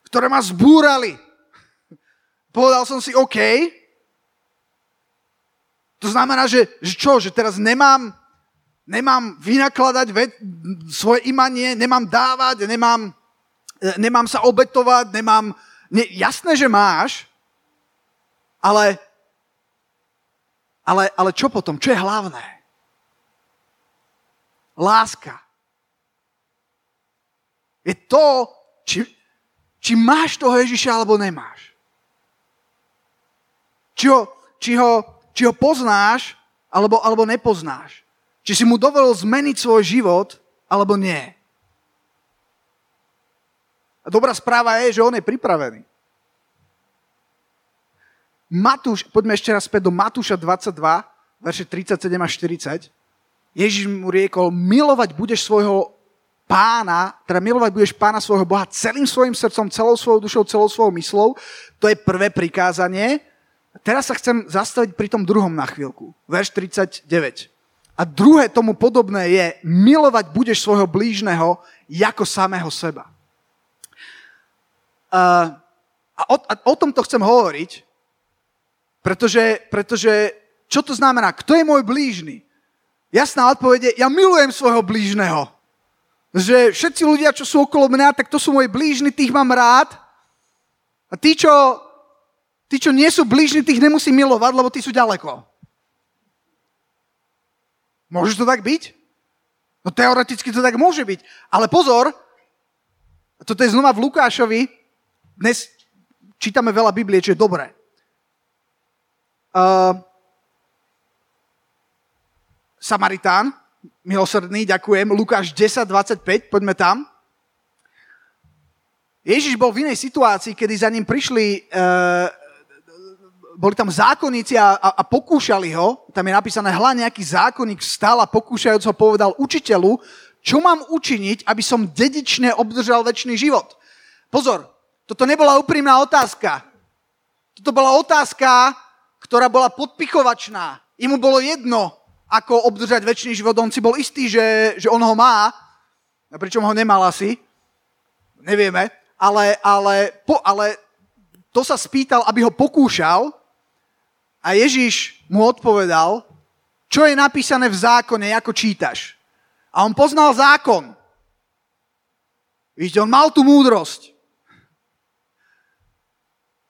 Ktoré ma zbúrali. Povedal som si, OK. To znamená, že, že čo, že teraz nemám, nemám vynakladať ve, svoje imanie, nemám dávať, nemám, nemám sa obetovať, nemám... Ne, jasné, že máš, ale, ale, ale čo potom? Čo je hlavné? Láska. Je to, či, či máš toho Ježiša alebo nemáš. Či ho, či ho, či ho poznáš, alebo, alebo nepoznáš. Či si mu dovolil zmeniť svoj život, alebo nie. A dobrá správa je, že on je pripravený. Matúš, poďme ešte raz späť do Matúša 22, verše 37 až 40. Ježiš mu riekol, milovať budeš svojho pána, teda milovať budeš pána svojho Boha celým svojim srdcom, celou svojou dušou, celou svojou myslou. To je prvé prikázanie. Teraz sa chcem zastaviť pri tom druhom na chvíľku. Verš 39. A druhé tomu podobné je, milovať budeš svojho blížneho ako samého seba. A o, a o tomto chcem hovoriť, pretože, pretože čo to znamená? Kto je môj blížny? Jasná odpoveď je, ja milujem svojho blížneho. Že všetci ľudia, čo sú okolo mňa, tak to sú moji blížni, tých mám rád. A tí, čo, tí, čo nie sú blížni, tých nemusím milovať, lebo tí sú ďaleko. Môže to tak byť? No teoreticky to tak môže byť. Ale pozor, toto je znova v Lukášovi, dnes čítame veľa Biblie, čo je dobré. Uh, Samaritán, milosrdný, ďakujem. Lukáš 10, 25, poďme tam. Ježiš bol v inej situácii, kedy za ním prišli, uh, boli tam zákonníci a, a, a pokúšali ho. Tam je napísané, hla nejaký zákonník vstal a pokúšajúc ho povedal učiteľu, čo mám učiniť, aby som dedične obdržal väčší život. Pozor, toto nebola úprimná otázka. Toto bola otázka, ktorá bola podpichovačná. Imu bolo jedno, ako obdržať väčší život. On si bol istý, že, že on ho má, pričom ho nemal asi. Nevieme. Ale, ale, po, ale to sa spýtal, aby ho pokúšal a Ježiš mu odpovedal, čo je napísané v zákone, ako čítaš. A on poznal zákon. Vidíte, on mal tú múdrosť.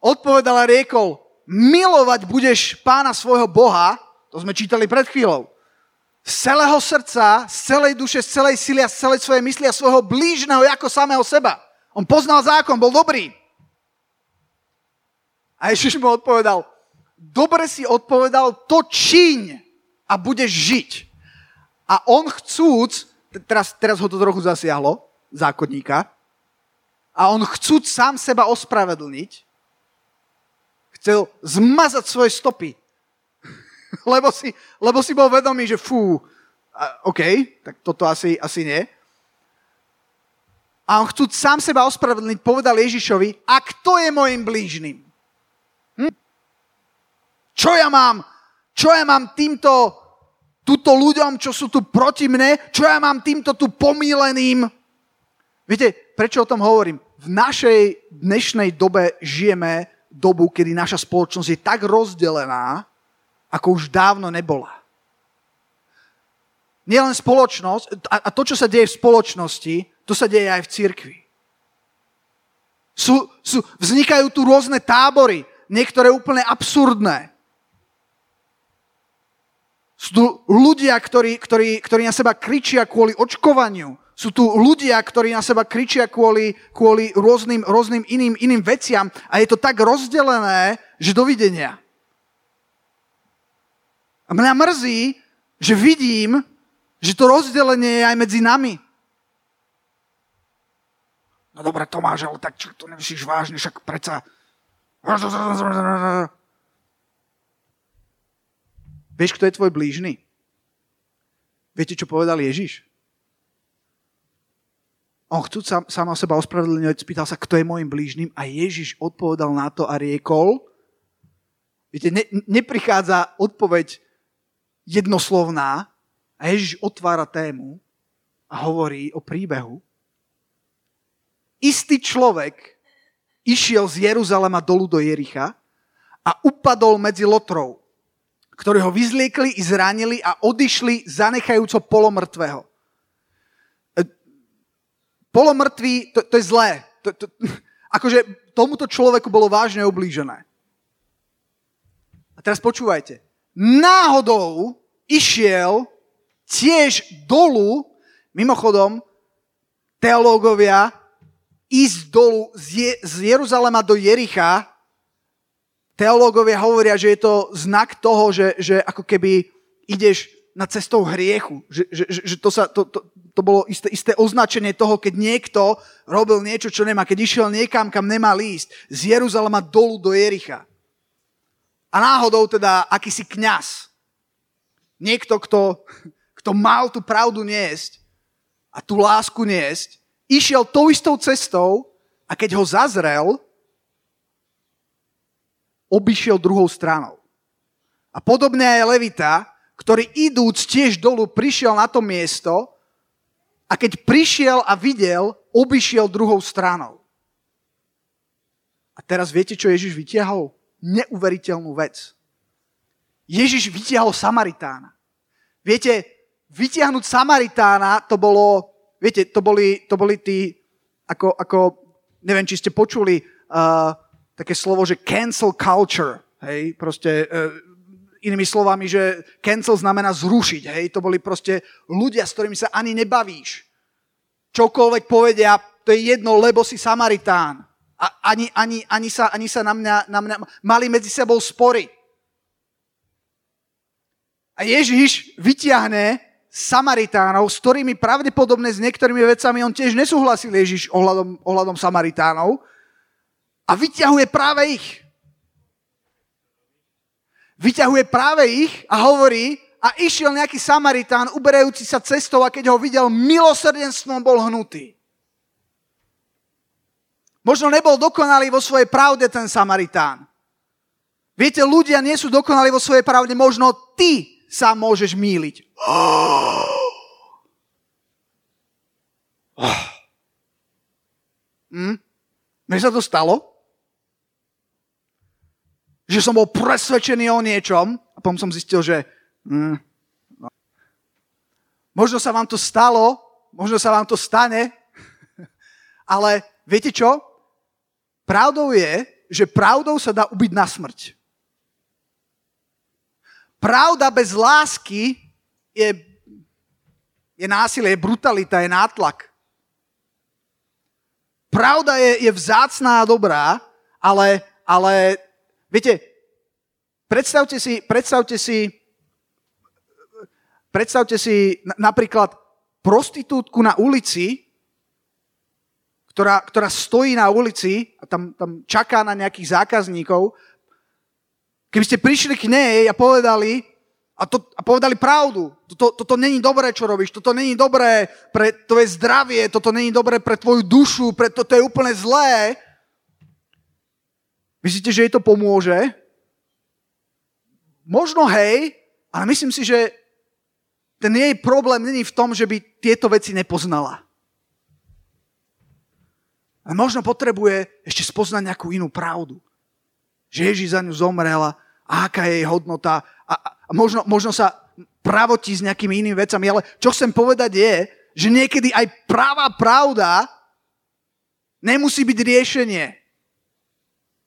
Odpovedal a riekol, milovať budeš pána svojho Boha, to sme čítali pred chvíľou, z celého srdca, z celej duše, z celej sily a z celej svojej mysli a svojho blížneho ako samého seba. On poznal zákon, bol dobrý. A Ježiš mu odpovedal, dobre si odpovedal, to čiň a budeš žiť. A on chcúc, teraz, teraz ho to trochu zasiahlo, zákonníka, a on chcúc sám seba ospravedlniť, chcel zmazať svoje stopy. [laughs] lebo, si, lebo si bol vedomý, že fú, OK, tak toto asi, asi nie. A on chcú sám seba ospravedlniť, povedal Ježišovi, a kto je môjim blížnym? Hm? Čo ja mám? Čo ja mám týmto túto ľuďom, čo sú tu proti mne? Čo ja mám týmto tu pomíleným? Viete, prečo o tom hovorím? V našej dnešnej dobe žijeme dobu, kedy naša spoločnosť je tak rozdelená, ako už dávno nebola. Nielen spoločnosť, a to, čo sa deje v spoločnosti, to sa deje aj v cirkvi. Sú, sú, vznikajú tu rôzne tábory, niektoré úplne absurdné. Sú tu ľudia, ktorí, ktorí, ktorí na seba kričia kvôli očkovaniu, sú tu ľudia, ktorí na seba kričia kvôli, kvôli rôznym, rôznym iným, iným veciam a je to tak rozdelené, že dovidenia. A mňa mrzí, že vidím, že to rozdelenie je aj medzi nami. No dobre, Tomáš, ale tak čo to nemyslíš vážne, však predsa... Vieš, kto je tvoj blížny? Viete, čo povedal Ježiš? On chcú sa, sám seba ospravedlňovať, spýtal sa, kto je môjim blížnym a Ježiš odpovedal na to a riekol, viete, ne, neprichádza odpoveď jednoslovná a Ježiš otvára tému a hovorí o príbehu. Istý človek išiel z Jeruzalema dolu do Jericha a upadol medzi lotrov, ktorí ho vyzliekli i zranili a odišli zanechajúco polomrtvého polomrtvý, to, to je zlé. To, to, [laughs] akože tomuto človeku bolo vážne oblížené. A teraz počúvajte. Náhodou išiel tiež dolu, mimochodom, teológovia, ísť dolu z, Je- z Jeruzalema do Jericha, teológovia hovoria, že je to znak toho, že, že ako keby ideš na cestou hriechu. Že, že, že to, sa, to, to, to bolo isté, isté označenie toho, keď niekto robil niečo, čo nemá. Keď išiel niekam, kam nemá lísť. Z Jeruzalema dolu do Jericha. A náhodou teda akýsi kňaz. Niekto, kto, kto mal tú pravdu niesť a tú lásku niesť, išiel tou istou cestou a keď ho zazrel, obišiel druhou stranou. A podobne aj Levita, ktorý idúc tiež dolu prišiel na to miesto a keď prišiel a videl, obišiel druhou stranou. A teraz viete, čo Ježiš vytiahol? Neuveriteľnú vec. Ježiš vytiahol Samaritána. Viete, vytiahnuť Samaritána, to bolo, viete, to boli, to boli tí, ako, ako, neviem, či ste počuli uh, také slovo, že cancel culture. Hej, proste uh, inými slovami, že cancel znamená zrušiť. Hej? To boli proste ľudia, s ktorými sa ani nebavíš. Čokoľvek povedia, to je jedno, lebo si Samaritán. A ani, ani, ani, sa, ani sa na mňa, na mňa... Mali medzi sebou spory. A Ježiš vyťahne Samaritánov, s ktorými pravdepodobne s niektorými vecami on tiež nesúhlasil Ježiš ohľadom, ohľadom Samaritánov. A vyťahuje práve ich vyťahuje práve ich a hovorí, a išiel nejaký Samaritán, uberajúci sa cestou a keď ho videl, milosrdenstvom bol hnutý. Možno nebol dokonalý vo svojej pravde ten Samaritán. Viete, ľudia nie sú dokonalí vo svojej pravde, možno ty sa môžeš míliť. [gasps] Hm? Mne sa to stalo? Že som bol presvedčený o niečom a potom som zistil, že mm, no. možno sa vám to stalo, možno sa vám to stane, [laughs] ale viete čo? Pravdou je, že pravdou sa dá ubiť na smrť. Pravda bez lásky je, je násilie, je brutalita, je nátlak. Pravda je, je vzácná a dobrá, ale, ale Viete, predstavte si, predstavte si, predstavte si napríklad prostitútku na ulici, ktorá, ktorá stojí na ulici a tam, tam čaká na nejakých zákazníkov. Keby ste prišli k nej a povedali, a, to, a povedali pravdu. Toto, toto není dobré, čo robíš. Toto není dobré pre tvoje zdravie, toto není dobré pre tvoju dušu, pre, toto je úplne zlé. Myslíte, že jej to pomôže? Možno hej, ale myslím si, že ten jej problém není v tom, že by tieto veci nepoznala. Ale možno potrebuje ešte spoznať nejakú inú pravdu. Že Ježíš za ňu zomrela a aká je jej hodnota a, a možno, možno sa pravotí s nejakými inými vecami. Ale čo chcem povedať je, že niekedy aj práva pravda nemusí byť riešenie.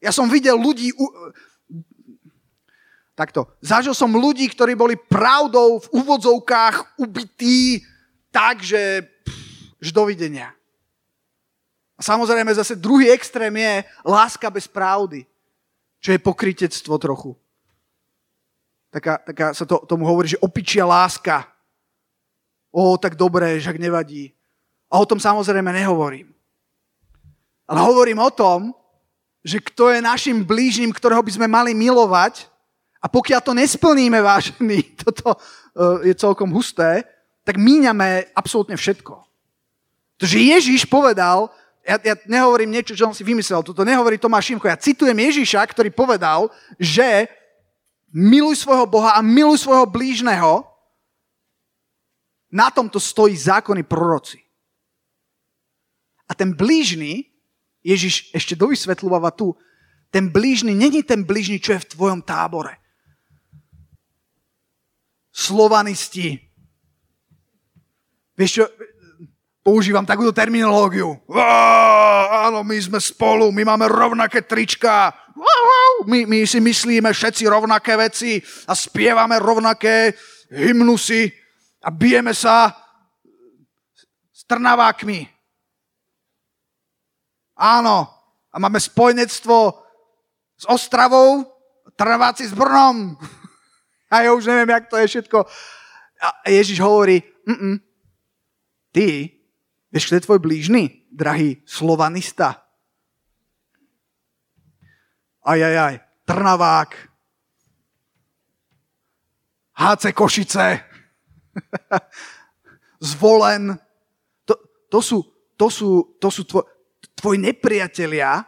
Ja som videl ľudí, takto, zažil som ľudí, ktorí boli pravdou v úvodzovkách ubití tak, že, že dovidenia. A samozrejme zase druhý extrém je láska bez pravdy, čo je pokrytectvo trochu. Taká, taká sa to, tomu hovorí, že opičia láska. O, tak dobré, však nevadí. A o tom samozrejme nehovorím. Ale hovorím o tom, že kto je našim blížnym, ktorého by sme mali milovať a pokiaľ to nesplníme, vážení, [laughs] toto e, je celkom husté, tak míňame absolútne všetko. Pretože Ježiš povedal, ja, ja nehovorím niečo, čo on si vymyslel, toto nehovorí Tomáš Šimko, ja citujem Ježiša, ktorý povedal, že miluj svojho Boha a miluj svojho blížneho, na tomto stojí zákony proroci. A ten blížny Ježiš ešte dovysvetľováva tu, ten blížny není ten blížny, čo je v tvojom tábore. Slovanisti. Vieš čo, používam takúto terminológiu. Áno, my sme spolu, my máme rovnaké trička. My, my si myslíme všetci rovnaké veci a spievame rovnaké hymnusy a bijeme sa s trnavákmi. Áno, a máme spojenectvo s Ostravou trváci s Brnom. [laughs] A ja už neviem, jak to je všetko. A Ježiš hovorí, Mm-mm. ty, vieš, kto je tvoj blížny, drahý slovanista? Ajajaj, Trnavák, HC Košice, [laughs] Zvolen. To, to sú, to sú, to sú tvoj, tvoji nepriatelia,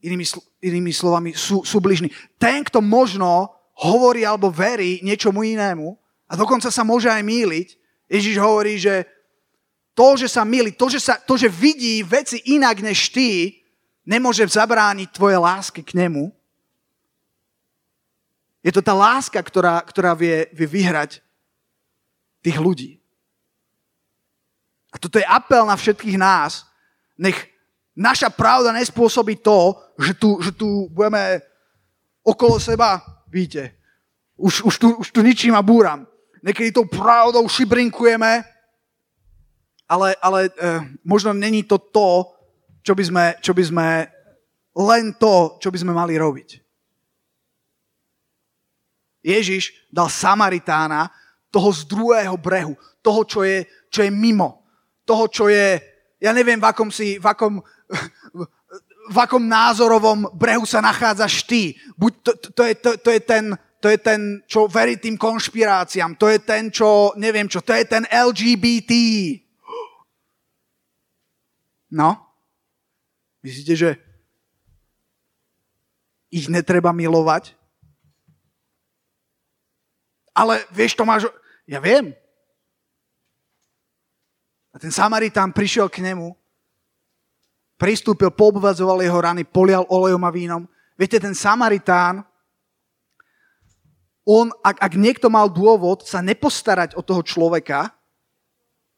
inými, inými slovami, sú, sú bližní. Ten, kto možno hovorí alebo verí niečomu inému a dokonca sa môže aj míliť, Ježiš hovorí, že to, že sa milí, to, že, sa, to, že vidí veci inak než ty, nemôže zabrániť tvoje lásky k nemu. Je to tá láska, ktorá, ktorá vie, vie vyhrať tých ľudí. A toto je apel na všetkých nás. Nech naša pravda nespôsobí to, že tu, že tu budeme okolo seba, víte, už, už, tu, už tu ničím a búram. Niekedy tou pravdou šibrinkujeme, ale, ale e, možno není to to, čo by, sme, čo by sme len to, čo by sme mali robiť. Ježiš dal Samaritána, toho z druhého brehu, toho, čo je, čo je mimo, toho, čo je, ja neviem, v akom, si, v akom, v akom názorovom brehu sa nachádzaš ty. Buď to, to, je, to, to, je ten, to je ten, čo verí tým konšpiráciám, to je ten, čo, neviem čo, to je ten LGBT. No, Myslíte, že ich netreba milovať? Ale vieš, Tomáš, ja viem. A ten Samaritán prišiel k nemu, pristúpil, poobvadzoval jeho rany, polial olejom a vínom. Viete, ten Samaritán, on, ak, ak niekto mal dôvod sa nepostarať o toho človeka,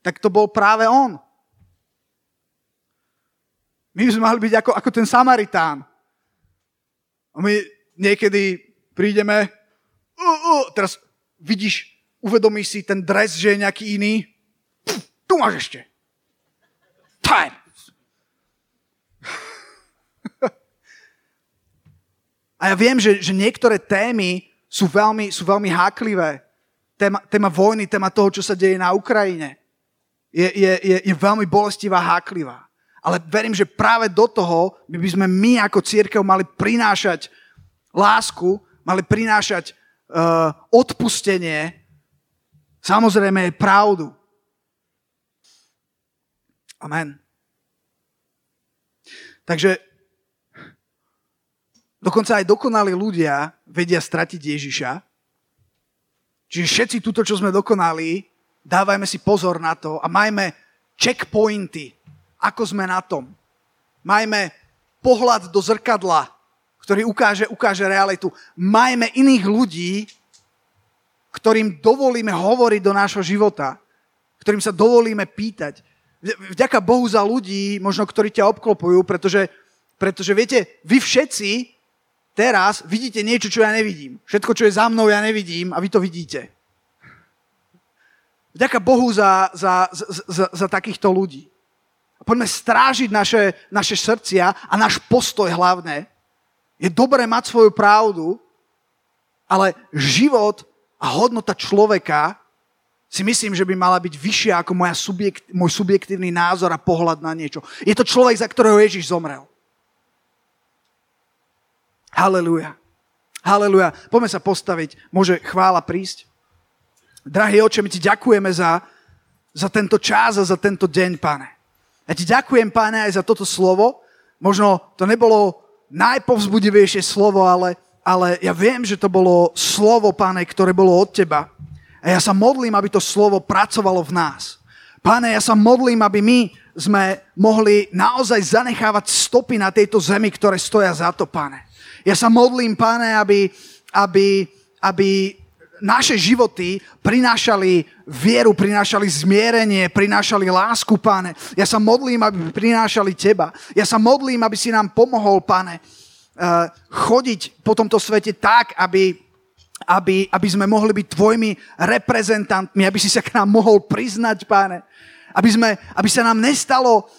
tak to bol práve on. My sme mali byť ako, ako ten Samaritán. A my niekedy prídeme, uh, uh, teraz vidíš, uvedomíš si ten dres, že je nejaký iný. Pff, tu máš ešte. Time. A ja viem, že, že niektoré témy sú veľmi, sú veľmi háklivé. Téma, téma vojny, téma toho, čo sa deje na Ukrajine, je, je, je, je veľmi bolestivá, háklivá. Ale verím, že práve do toho by, by sme my ako církev mali prinášať lásku, mali prinášať uh, odpustenie, samozrejme aj pravdu. Amen. Takže dokonca aj dokonalí ľudia vedia stratiť Ježiša. Čiže všetci túto, čo sme dokonali, dávajme si pozor na to a majme checkpointy, ako sme na tom. Majme pohľad do zrkadla, ktorý ukáže, ukáže realitu. Majme iných ľudí, ktorým dovolíme hovoriť do nášho života, ktorým sa dovolíme pýtať. Vďaka Bohu za ľudí, možno ktorí ťa obklopujú, pretože, pretože viete, vy všetci teraz vidíte niečo, čo ja nevidím. Všetko, čo je za mnou, ja nevidím a vy to vidíte. Vďaka Bohu za, za, za, za, takýchto ľudí. Poďme strážiť naše, naše srdcia a náš postoj hlavne. Je dobré mať svoju pravdu, ale život a hodnota človeka si myslím, že by mala byť vyššia ako moja subjekt, môj subjektívny názor a pohľad na niečo. Je to človek, za ktorého Ježiš zomrel. Halelúja. Halelúja. Poďme sa postaviť. Môže chvála prísť. Drahý oče, my ti ďakujeme za, za tento čas a za tento deň, pane. Ja ti ďakujem, páne, aj za toto slovo. Možno to nebolo najpovzbudivejšie slovo, ale, ale ja viem, že to bolo slovo, páne, ktoré bolo od teba. A ja sa modlím, aby to slovo pracovalo v nás. Páne, ja sa modlím, aby my sme mohli naozaj zanechávať stopy na tejto zemi, ktoré stoja za to, pane. Ja sa modlím, páne, aby, aby, aby naše životy prinášali vieru, prinášali zmierenie, prinášali lásku, pane. Ja sa modlím, aby prinášali teba. Ja sa modlím, aby si nám pomohol, pane, eh, chodiť po tomto svete tak, aby, aby, aby sme mohli byť tvojimi reprezentantmi, aby si sa k nám mohol priznať, páne. Aby, sme, aby sa nám nestalo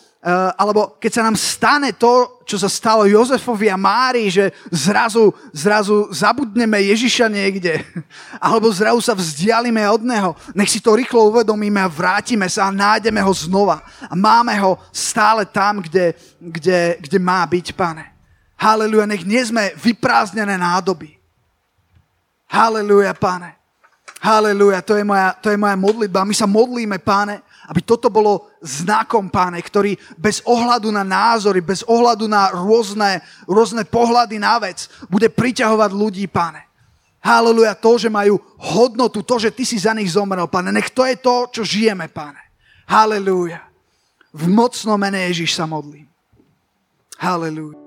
alebo keď sa nám stane to, čo sa stalo Jozefovi a Mári, že zrazu, zrazu zabudneme Ježiša niekde, [laughs] alebo zrazu sa vzdialíme od Neho, nech si to rýchlo uvedomíme a vrátime sa a nájdeme ho znova. A máme ho stále tam, kde, kde, kde má byť, pane. Haleluja, nech nie sme vyprázdnené nádoby. Haleluja, pane. Haleluja, to je moja, to je moja modlitba. My sa modlíme, páne, aby toto bolo znakom, páne, ktorý bez ohľadu na názory, bez ohľadu na rôzne, rôzne pohľady na vec, bude priťahovať ľudí, páne. Haleluja, to, že majú hodnotu, to, že ty si za nich zomrel, páne. Nech to je to, čo žijeme, páne. Haleluja. V mocnom mene Ježiš sa modlím. Haleluja.